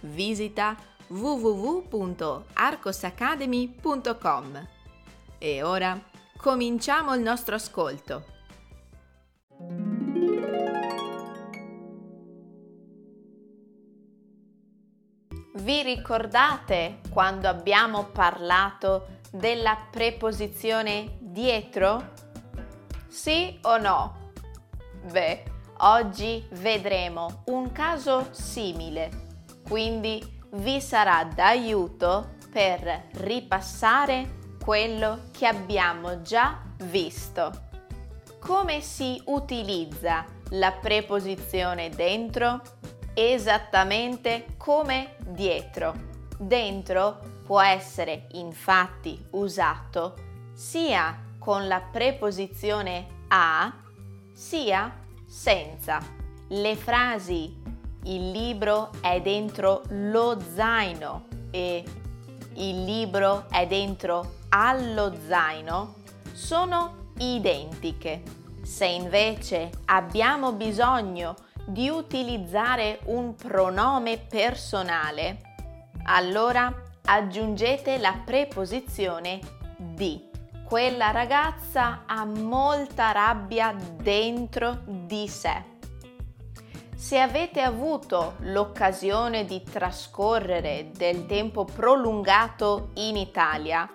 Visita www.arcosacademy.com. E ora cominciamo il nostro ascolto. Vi ricordate quando abbiamo parlato della preposizione dietro? Sì o no? Beh, oggi vedremo un caso simile quindi vi sarà d'aiuto per ripassare quello che abbiamo già visto. Come si utilizza la preposizione dentro? Esattamente come dietro. Dentro può essere infatti usato sia con la preposizione a sia senza. Le frasi il libro è dentro lo zaino e il libro è dentro allo zaino sono identiche. Se invece abbiamo bisogno di utilizzare un pronome personale, allora aggiungete la preposizione di. Quella ragazza ha molta rabbia dentro di sé. Se avete avuto l'occasione di trascorrere del tempo prolungato in Italia,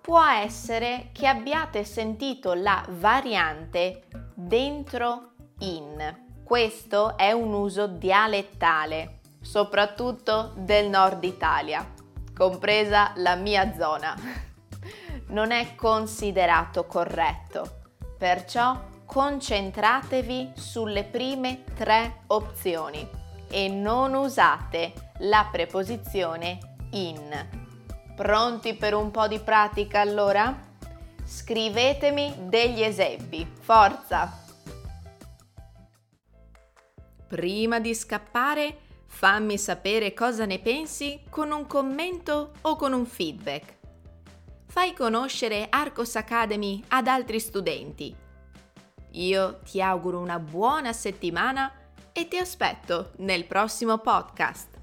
può essere che abbiate sentito la variante dentro in. Questo è un uso dialettale, soprattutto del nord Italia, compresa la mia zona. Non è considerato corretto, perciò concentratevi sulle prime tre opzioni e non usate la preposizione in. Pronti per un po' di pratica allora? Scrivetemi degli esempi, forza! Prima di scappare, fammi sapere cosa ne pensi con un commento o con un feedback. Fai conoscere Arcos Academy ad altri studenti io ti auguro una buona settimana e ti aspetto nel prossimo podcast.